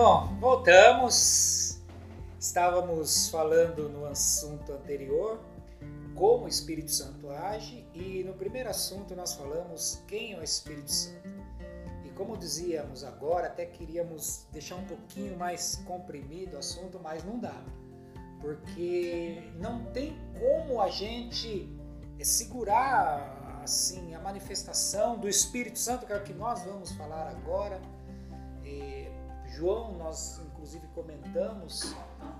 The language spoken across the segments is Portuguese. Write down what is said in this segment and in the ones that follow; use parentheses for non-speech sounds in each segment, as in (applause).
Bom, voltamos. Estávamos falando no assunto anterior como o Espírito Santo age e no primeiro assunto nós falamos quem é o Espírito Santo. E como dizíamos agora, até queríamos deixar um pouquinho mais comprimido o assunto, mas não dá. Porque não tem como a gente segurar assim a manifestação do Espírito Santo, que é o que nós vamos falar agora. E João, nós inclusive comentamos,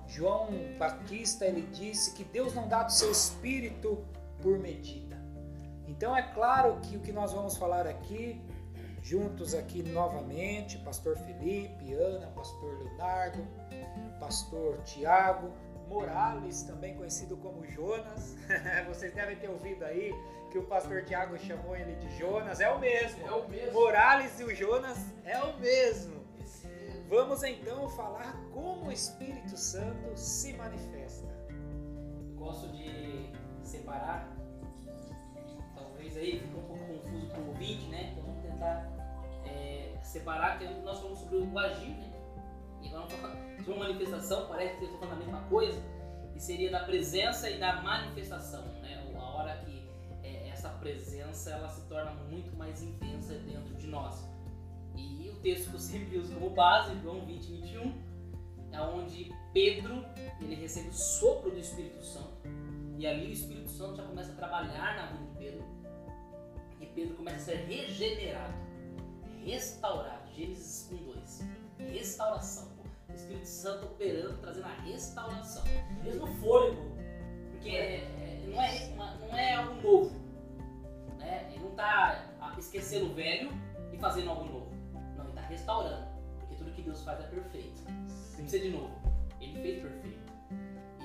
João Batista ele disse que Deus não dá do seu espírito por medida. Então é claro que o que nós vamos falar aqui, juntos aqui novamente, Pastor Felipe, Ana, Pastor Leonardo, Pastor Tiago, Morales, também conhecido como Jonas. (laughs) Vocês devem ter ouvido aí que o pastor Tiago chamou ele de Jonas. É o mesmo. É o mesmo. Morales e o Jonas é o mesmo. Vamos então falar como o Espírito Santo se manifesta. Gosto de separar, talvez aí fique um pouco confuso para o ouvinte, né? Então vamos tentar é, separar, que nós falamos sobre o agir, né? E agora vamos falar sobre uma manifestação, parece que estou falando a mesma coisa, e seria da presença e da manifestação, né? A hora que é, essa presença ela se torna muito mais intensa dentro de nós. E o texto que eu sempre uso como base, João 20, 21, é onde Pedro ele recebe o sopro do Espírito Santo. E ali o Espírito Santo já começa a trabalhar na vida de Pedro. E Pedro começa a ser regenerado, restaurado. Gênesis 1, 2. Restauração. O Espírito Santo operando, trazendo a restauração. Mesmo fôlego. Porque é, é, não, é, não é algo novo. Né? Ele não está esquecendo o velho e fazendo algo novo restaurando. Porque tudo que Deus faz é perfeito. Não precisa de novo. Ele fez perfeito.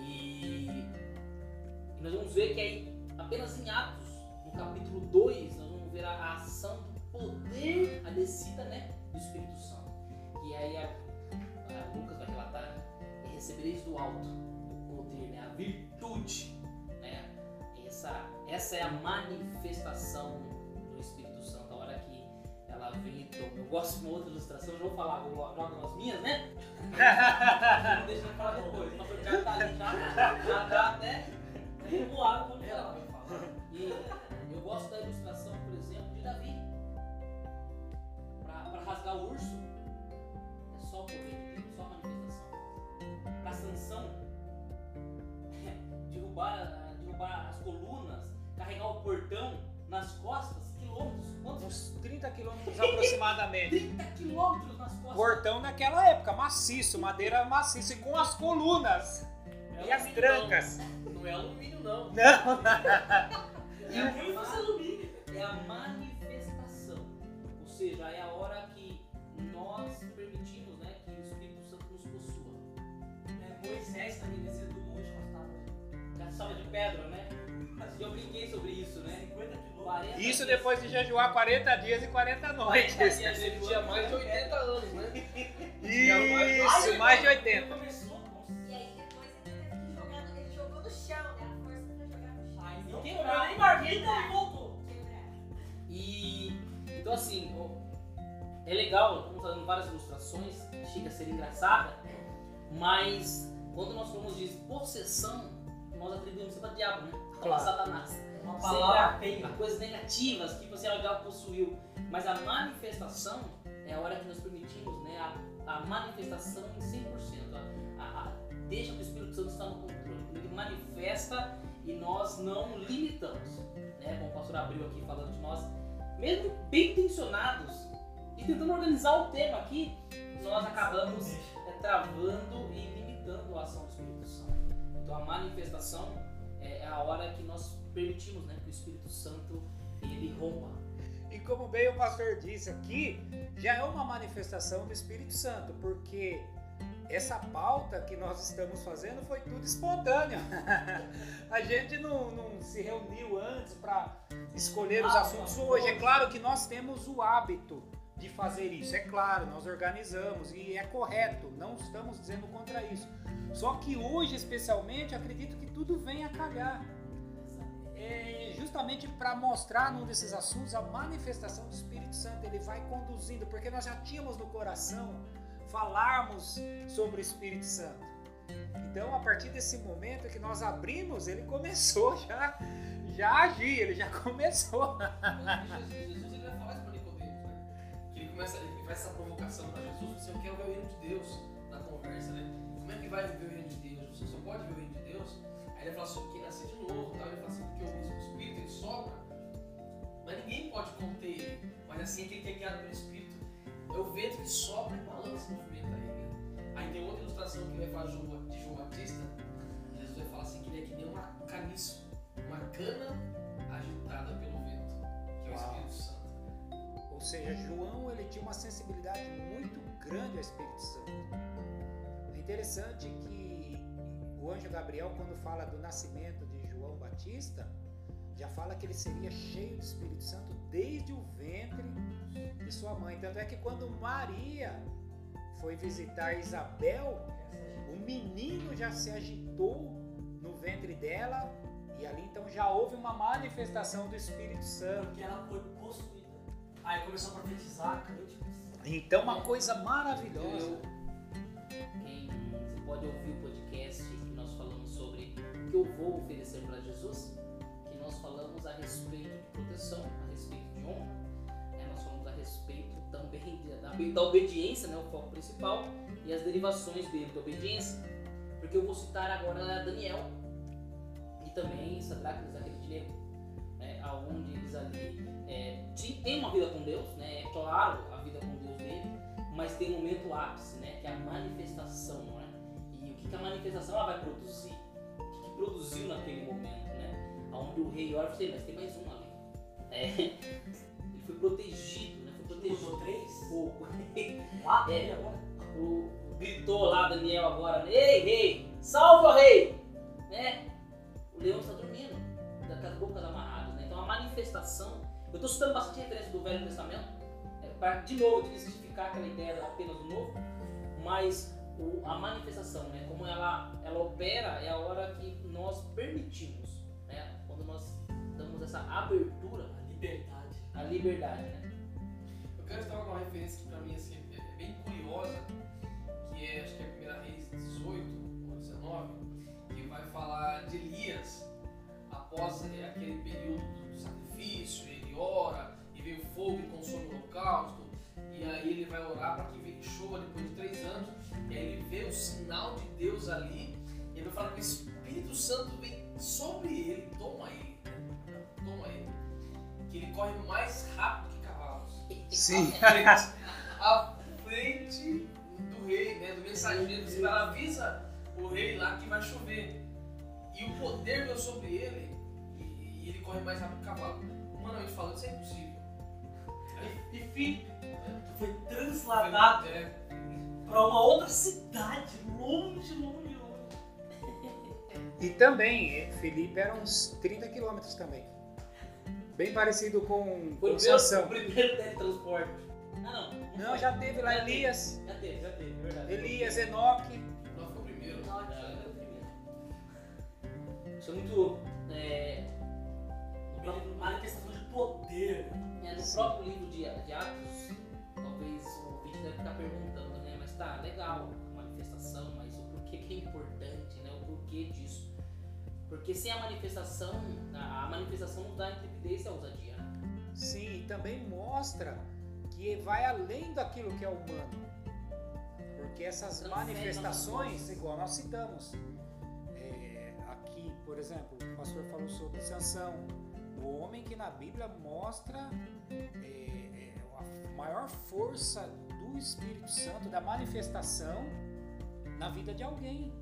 E, e nós vamos ver que aí, apenas em Atos, no capítulo 2, nós vamos ver a, ação do poder, a descida né, do Espírito Santo. E aí a, a Lucas vai relatar, e recebereis do alto o poder, né, a virtude. Né? Essa, essa é a manifestação eu gosto de uma outra ilustração, já vou falar, nas minhas, né? Não (laughs) deixa eu falar depois. O pastor Thiago tá ali já, já tá até voado quando ela vai falar. E eu gosto da ilustração, por exemplo, de Davi. Para rasgar o urso, é só o poder de Deus, só a manifestação. Para Sansão, (laughs) derrubar, derrubar as colunas, carregar o portão nas costas, quilômetros? Quantos? Uns 30 quilômetros aproximadamente. 30 quilômetros nas costas. Portão naquela época, maciço, madeira maciça e com as colunas. É e as trancas. Não. não é alumínio, não. (laughs) Não. é, a, alumínio. é a manifestação. Ou seja, é a hora que nós permitimos né, que o Espírito Santo nos possua. É, Moisés também descendo tábuas de pedra, né? Eu brinquei sobre isso, né? 50 isso depois de jejuar 40 dias e 40 noites. 40 dias, ele tinha mais de 80 anos, né? Isso, mais de 80. E aí depois ele teve que ele jogou no chão, né? A força pra jogar no chão. Ai, não quebrou nem marmita e voltou. E, então assim, é legal, estamos fazendo várias ilustrações, chega a ser engraçada, mas quando nós falamos de possessão, nós atribuímos sempre a diabo, né? Claro. A Satanás uma palavra feia. coisas negativas que você já possuiu. Mas a manifestação é a hora que nós permitimos né, a, a manifestação em 100%. A, a, a, deixa que o Espírito Santo está no controle. Ele manifesta e nós não limitamos. Né? Como o pastor abriu aqui falando de nós, mesmo bem intencionados e tentando organizar o tema aqui, nós acabamos é, travando e limitando a ação do Espírito Santo. Então a manifestação é, é a hora que nós permitimos né, que o Espírito Santo ele rompa. E como bem o pastor disse aqui, já é uma manifestação do Espírito Santo, porque essa pauta que nós estamos fazendo foi tudo espontâneo. (laughs) a gente não, não se reuniu antes para escolher os ah, assuntos hoje. É claro que nós temos o hábito de fazer isso, é claro, nós organizamos e é correto, não estamos dizendo contra isso. Só que hoje, especialmente, acredito que tudo vem a calhar é justamente para mostrar num desses assuntos a manifestação do Espírito Santo. Ele vai conduzindo, porque nós já tínhamos no coração falarmos sobre o Espírito Santo. Então, a partir desse momento que nós abrimos, ele começou (laughs) já, já a agir, ele já começou. Jesus, ele vai falar isso para Nicodemos, né? Que ele começa, ele faz essa provocação para Jesus, você quer ver o reino de Deus na conversa, né? Como é que vai viver o reino de Deus? Você só pode ver o reino de Deus? Aí ele fala sobre que nascer de novo, tal. ele fala assim, porque o Espírito ele sopra, mas ninguém pode conter ele. Mas assim que ele é guiado pelo Espírito. É o vento que sopra e balança e movimenta ele. Aí tem outra ilustração que ele vai falar de João Batista. Jesus vai falar assim que ele é que nem uma caniço, uma cana agitada pelo vento, que é o. Espírito Santo. Ou seja, João ele tinha uma sensibilidade muito grande ao Espírito Santo. Interessante que o anjo Gabriel, quando fala do nascimento de João Batista, já fala que ele seria cheio do Espírito Santo desde o ventre de sua mãe. Tanto é que quando Maria foi visitar Isabel, o menino já se agitou no ventre dela e ali então já houve uma manifestação do Espírito Santo. Porque ela foi possuída. Aí começou a profetizar. Então, uma coisa maravilhosa. Quem você pode ouvir o podcast que nós falamos sobre o que eu vou oferecer para Jesus, que nós falamos a respeito de proteção, a respeito de honra, né? nós falamos a respeito também de- da, obediência, né? o foco principal, e as derivações dele da obediência. Porque eu vou citar agora Daniel e também Sadraque, Mesaque e Abednego, né? aonde eles ali é, têm uma vida com Deus, né? é claro mas tem um momento ápice, né? Que é a manifestação, não é? E o que, que a manifestação ela vai produzir? O que, que produziu naquele momento, né? Onde o rei olha e fala assim, mas tem mais um ali. É, (laughs) ele foi protegido, né? Foi protegido. Usou três? Pouco. (laughs) Quatro É. agora? O, gritou lá Daniel agora, ei rei, salve o rei! Né? O leão está dormindo, tá com as bocas amarradas, né? Então a manifestação, eu estou citando bastante referência do Velho Testamento, para de novo desmistificar aquela ideia apenas do novo, mas o- a manifestação, né? Como ela, ela opera é a hora que nós permitimos, né? Quando nós damos essa abertura A liberdade. à liberdade, né? Eu quero citar uma referência que pra mim assim, é bem curiosa, que é acho que é a 1 Reis 18 ou 19, que vai falar de Elias após é, aquele período ali, e ele vai falar que o Espírito Santo vem sobre ele, toma ele, né? toma ele, que ele corre mais rápido que cavalos Sim. à frente, à frente do rei, né, do mensageiro, ela avisa o rei lá que vai chover. E o poder veio sobre ele e, e ele corre mais rápido que o cavalo. Humanamente falando, isso é impossível. E Filipe foi transladado É, pra uma outra cidade, longe, longe, longe. E também, Felipe era uns 30 quilômetros também. Bem parecido com, Foi com o o primeiro teletransporte. Ah não. Não, já teve lá Já teve. Elias, Já teve, já teve, verdade. Elias, Enoque. não foi o primeiro. Já foi o primeiro. Isso é muito. É, Uma manifestação de poder. é, no Sim. próprio livro de, de Atos, talvez o vídeo deve ficar perguntando, tá, legal a manifestação, mas o porquê que é importante, né? O porquê disso. Porque sem a manifestação, a, manifestação nos dá intrepidez e ousadia. né? Sim, e também mostra que vai além daquilo que é humano. Porque essas Transcende manifestações, igual nós citamos, é, aqui, por exemplo, o pastor falou sobre Sansão, o homem que na Bíblia mostra é, é, a maior força Espírito Santo, da manifestação na vida de alguém.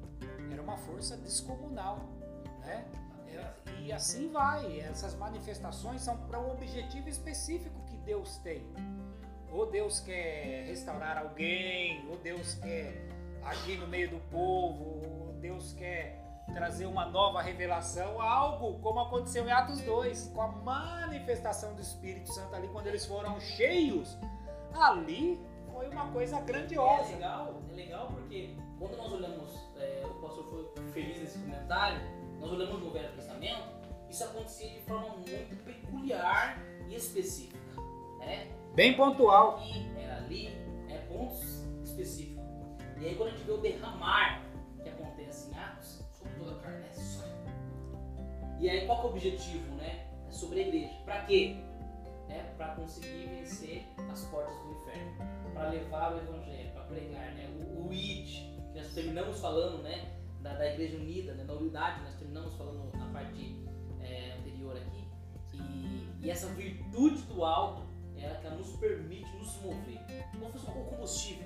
Era uma força descomunal, né? É, E assim vai. Essas manifestações são para um objetivo específico que Deus tem. Ou Deus quer restaurar alguém, ou Deus quer agir no meio do povo, ou Deus quer trazer uma nova revelação, algo como aconteceu em Atos 2, com a manifestação do Espírito Santo ali, quando eles foram cheios. Ali foi uma coisa É grandiosa. legal, é legal porque quando nós olhamos, é, o pastor foi feliz nesse comentário, nós olhamos no Velho Testamento, isso acontecia de forma muito peculiar e específica. Né? Bem pontual. E era ali, é, pontos específicos. E aí quando a gente vê o derramar que acontece em Atos, Sobre toda a carne. é só. E aí qual que é o objetivo, né? É sobre a igreja. Pra quê? É para conseguir vencer as portas do inferno, para levar o evangelho, para pregar, né? O, o id, que nós terminamos falando, né? Da, da igreja unida, né? da unidade, nós terminamos falando na parte é, anterior aqui. E, e essa virtude do alto é que nos permite nos mover. Como se fosse um combustível.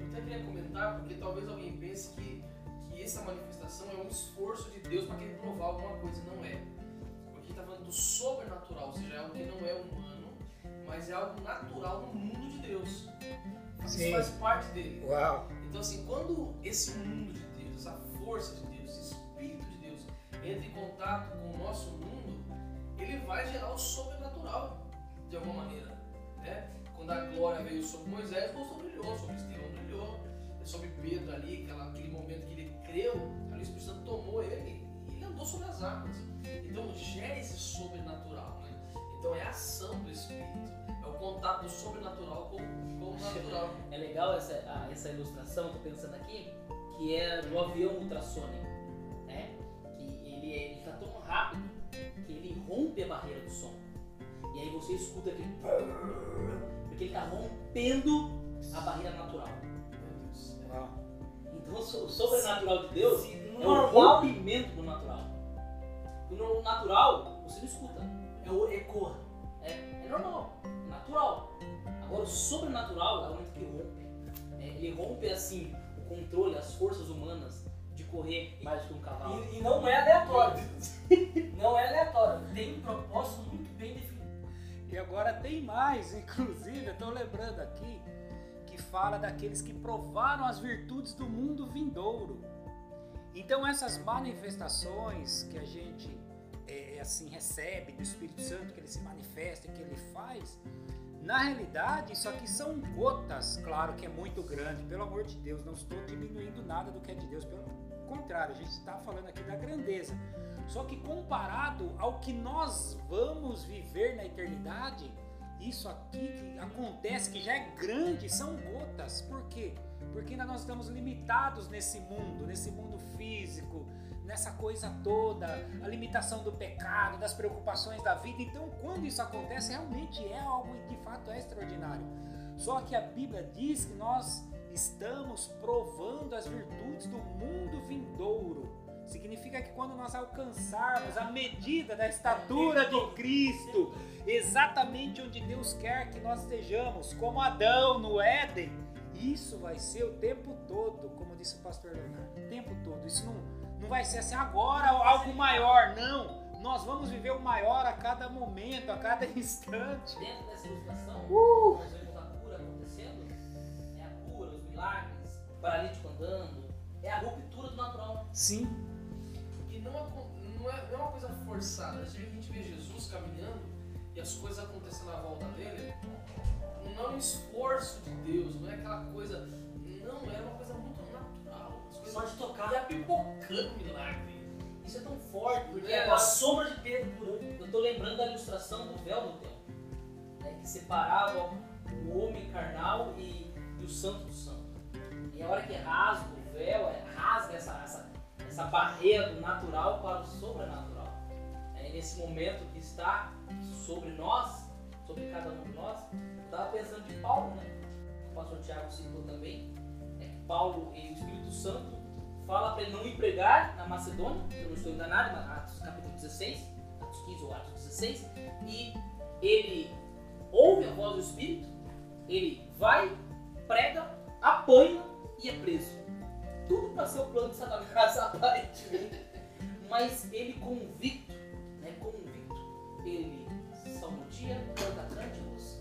Eu até queria comentar, porque talvez alguém pense que, que essa manifestação é um esforço de Deus para querer provar alguma coisa, não é. Porque está falando do sobrenatural, ou seja, é algo que não é humano, mas é algo natural no mundo de Deus. Isso Sim. faz parte dele. Uau! Então, assim, quando esse mundo de Deus, essa força de Deus, esse Espírito de Deus entra em contato com o nosso mundo, ele vai gerar o sobrenatural, de alguma maneira. Né? Quando a glória veio sobre Moisés, o rosto brilhou, sobre Estevão brilhou, sobre Pedro ali, aquela, aquele momento que ele creu, ali o Espírito Santo tomou ele e ele andou sobre as águas. Então, gera esse sobrenatural. Então, é a ação do Espírito, é o contato do sobrenatural com, com o natural. (laughs) É legal essa, a- essa ilustração, tô pensando aqui, que é do avião ultrassônico, né? Que ele, ele tá tão rápido que ele rompe a barreira do som. E aí você escuta aquele porque ele tá rompendo a barreira natural. Meu Deus. Uau! Então o so- o sobrenatural de Deus é o normal rompimento do natural. No natural, você não escuta. É o ecoa. É, é normal, é natural. Agora o sobrenatural é o momento que rompe. É, ele rompe assim o controle, as forças humanas de correr mais do que um cavalo. E, e não é aleatório. (laughs) não é aleatório. Tem um propósito muito bem definido. E agora tem mais, inclusive, eu estou lembrando aqui, que fala daqueles que provaram as virtudes do mundo vindouro. Então essas manifestações que a gente é, assim recebe do Espírito Santo, que ele se manifesta, que ele faz, na realidade isso aqui são gotas, claro que é muito grande, pelo amor de Deus, não estou diminuindo nada do que é de Deus, pelo contrário, a gente está falando aqui da grandeza. Só que comparado ao que nós vamos viver na eternidade, isso aqui que acontece, que já é grande, são gotas. Por quê? Porque ainda nós estamos limitados nesse mundo, nesse mundo físico, nessa coisa toda, a limitação do pecado, das preocupações da vida. Então, quando isso acontece, realmente é algo de fato é extraordinário. Só que a Bíblia diz que nós estamos provando as virtudes do mundo vindouro. Significa que quando nós alcançarmos a medida da estatura de Cristo, exatamente onde Deus quer que nós estejamos, como Adão no Éden, isso vai ser o tempo todo, como disse o pastor Leonardo, o tempo todo. Isso não, não vai ser assim agora algo maior, não. Nós vamos viver o maior a cada momento, a cada (laughs) instante. Dentro dessa ilustração, nós vemos a cura acontecendo, é a cura, os milagres, o paralítico andando, é a ruptura do natural. Sim, Porque não, acon- não é, não é uma coisa forçada. A gente vê Jesus caminhando e as coisas acontecendo à volta dele. Não é um esforço de Deus, não é aquela coisa. Não, é uma coisa muito natural. Só de tocar. ia pipocando milagre. Isso é tão forte, porque É, A agora sombra de Pedro curando. eu tô lembrando da ilustração do véu do templo, né, que separava o homem carnal e, e o santo do santo. E a hora que rasga o véu, é, rasga essa, essa, essa barreira do natural para o sobrenatural. É nesse momento que está sobre nós, sobre cada um de nós, eu estava pensando de Paulo, né? O pastor Tiago citou também, é que Paulo e o Espírito Santo fala para ele não ir pregar na Macedônia, eu não estou enganado, Atos capítulo 16, Atos 15 ou Atos 16, e ele ouve a voz do Espírito, ele vai, prega, apanha e é preso. Tudo para ser o plano de Satanás, (laughs) aparentemente. Mas ele convicto, né, convicto, ele salmodia, canta cânticos,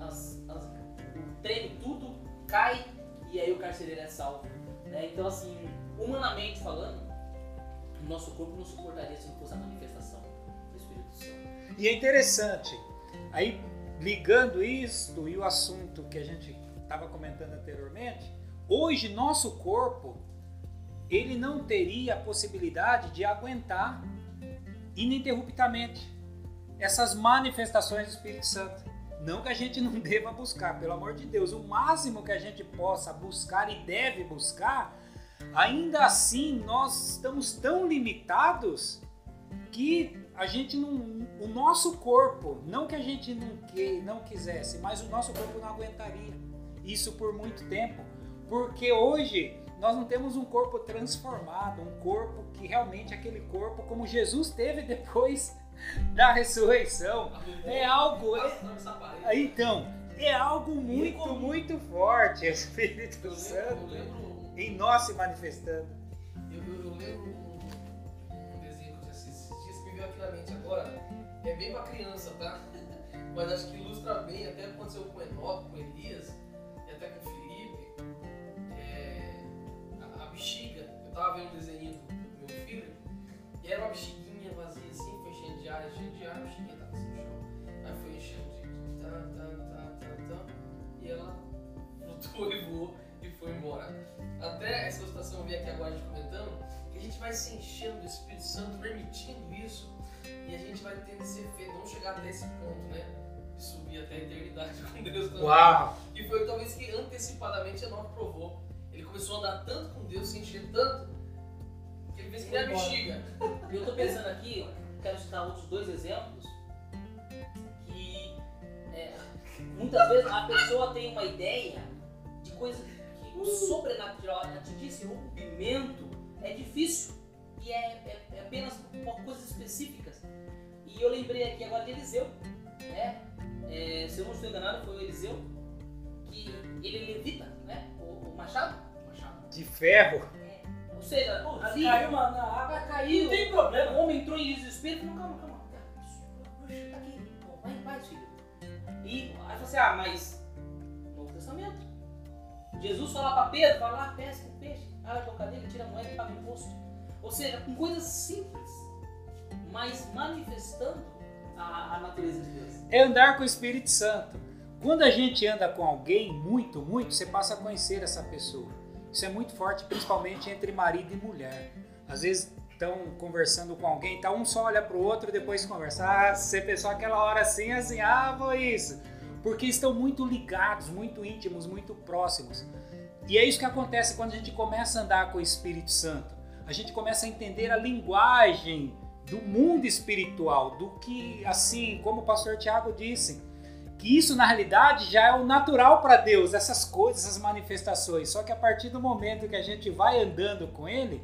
as, as, o tudo, cai e aí o carcereiro é salvo. né? Então, assim, humanamente falando, o nosso corpo não suportaria se não fosse a manifestação do Espírito Santo. E é interessante, aí ligando isso e o assunto que a gente estava comentando anteriormente, hoje nosso corpo ele não teria a possibilidade de aguentar ininterruptamente essas manifestações do Espírito Santo. Não que a gente não (laughs) deva buscar, pelo amor de Deus, o máximo que a gente possa buscar e deve buscar, ainda assim nós estamos tão limitados que a gente não. O nosso corpo, não que a gente não, que, não quisesse, mas o nosso corpo não aguentaria isso por muito tempo. Porque hoje nós não temos um corpo transformado, um corpo que realmente aquele corpo como Jesus teve depois (laughs) da ressurreição. É algo. É, então, é algo muito, muito forte. (laughs) Espírito Santo em nós se manifestando. Eu, eu, eu lembro um, um desenho que eu assisti esses veio aqui na mente agora. É bem pra criança, tá? Mas acho que ilustra bem, até aconteceu com Enoque, com Elias e até com Felipe. É, a, a bexiga, eu tava vendo um desenho do meu filho, e era uma bexiguinha vazia assim, foi cheia de ar, cheia de ar, a bexiguinha tava assim no chão. Aí foi enchendo de tá, tá, tá, tá, tá, e ela flutuou e e foi embora. Até essa situação eu vi aqui agora a gente comentando, que a gente vai se enchendo do Espírito Santo, permitindo isso, e a gente vai tendo esse efeito, vamos chegar até esse ponto, né? De subir até a eternidade (laughs) com Deus também. Uau! E foi talvez que antecipadamente Enoque provou. Ele começou a andar tanto com Deus, se encher tanto, que ele fez que nem a bexiga. E eu tô pensando aqui, quero citar outros dois exemplos, que é, muitas vezes a pessoa tem uma ideia de coisa que o sobrenatural atingir esse rompimento é difícil e é, é- é apenas por coisas específicas. E eu lembrei aqui agora de Eliseu, né? É, se eu não estou enganado, foi o Eliseu que ele levita, né? O, o machado, Machado. De ferro. ou seja, Pô, ali caiu na, na água, caiu. Não tem problema. O homem entrou em desespero e falou, calma, calma. Puxa, tá aqui. Pô, vai em paz, filho. E aí assim, ah, mas Novo Testamento. Jesus fala pra Pedro, vai lá, pesca um peixe, abre a boca dele, tira a moeda e paga o imposto. Ou seja, com coisas simples, mas manifestando a, a natureza de Deus. É andar com o Espírito Santo. Quando a gente anda com alguém muito, muito, você passa a conhecer essa pessoa. Isso é muito forte, principalmente entre marido e mulher. Às vezes estão conversando com alguém, tá um só olha pro outro, depois conversa. Ah, você pensou aquela hora assim, assim, ah, foi isso. Porque estão muito ligados, muito íntimos, muito próximos. E é isso que acontece quando a gente começa a andar com o Espírito Santo. A gente começa a entender a linguagem do mundo espiritual, do que, assim, como o pastor Tiago disse, que isso na realidade já é o natural para Deus, essas coisas, essas manifestações. Só que a partir do momento que a gente vai andando com Ele,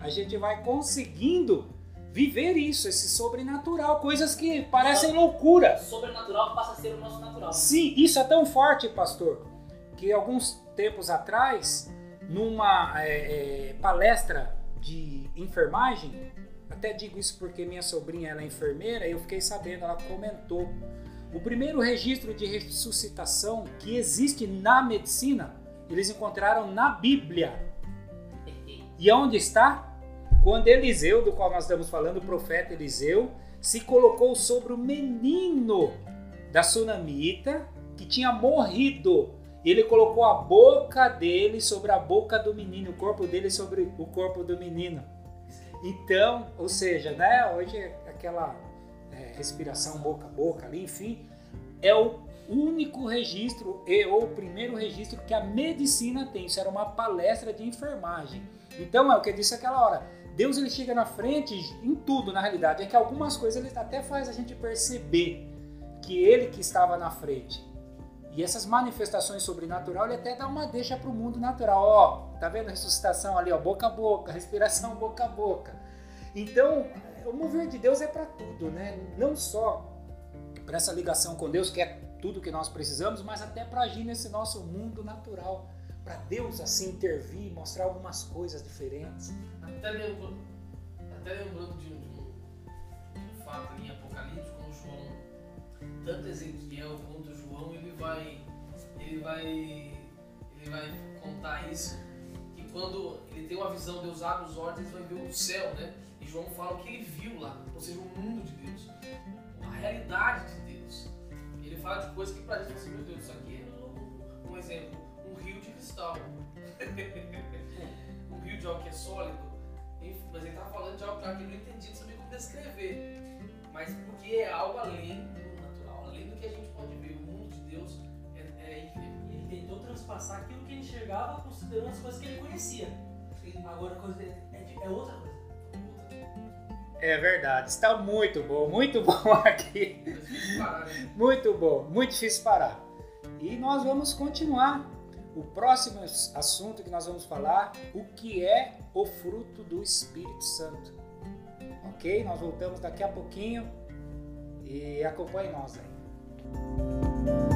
a gente vai conseguindo viver isso, esse sobrenatural, coisas que parecem loucura. O sobrenatural passa a ser o nosso natural. Sim, isso é tão forte, pastor, que alguns tempos atrás, numa é, é, palestra de enfermagem, até digo isso porque minha sobrinha ela é enfermeira, eu fiquei sabendo, ela comentou. O primeiro registro de ressuscitação que existe na medicina, eles encontraram na Bíblia. (laughs) E onde está? Quando Eliseu, do qual nós estamos falando, o profeta Eliseu, se colocou sobre o menino da sunamita que tinha morrido. Ele colocou a boca dele sobre a boca do menino, o corpo dele sobre o corpo do menino. Então, ou seja, né, hoje aquela é, respiração boca a boca ali, enfim, é o único registro e ou o primeiro registro que a medicina tem. Isso era uma palestra de enfermagem. Então é o que eu disse aquela hora. Deus ele chega na frente em tudo, na realidade. É que algumas coisas ele até faz a gente perceber que ele que estava na frente. E essas manifestações sobrenatural, ele até dá uma deixa para o mundo natural. Ó, tá vendo a ressuscitação ali, ó, boca a boca, (laughs) respiração boca a boca. Então, o mover de Deus é para tudo, né? Não só para essa ligação com Deus, que é tudo que nós precisamos, mas até para agir nesse nosso mundo natural. Para Deus assim intervir, mostrar algumas coisas diferentes. Até lembrando, até lembrando de, um, fato em Apocalipse, quando João, tanto Ezequiel quanto João, ele vai, ele vai, ele vai contar isso, que quando ele tem uma visão, Deus abre os olhos, ele vai ver o céu, né? E João fala o que ele viu lá, ou seja, o mundo de Deus, a realidade de Deus. Ele fala de coisas que pra gente, assim, meu Deus, isso aqui é um, exemplo, cristal. (laughs) um rio de algo que é sólido, mas ele estava falando de algo que ele não entendia, não sabia como descrever. Mas porque é algo além do natural, além do que a gente pode ver. O mundo de Deus é, é incrível. Ele tentou transpassar aquilo que ele enxergava considerando as coisas que ele conhecia. Agora a coisa é, de- é outra coisa. É verdade. Está muito bom, muito (laughs) bom aqui. É difícil parar, né? Muito bom, muito difícil parar. E nós vamos continuar. O próximo assunto que nós vamos falar, o que é o fruto do Espírito Santo. Ok? Nós voltamos daqui a pouquinho e acompanhe nós aí.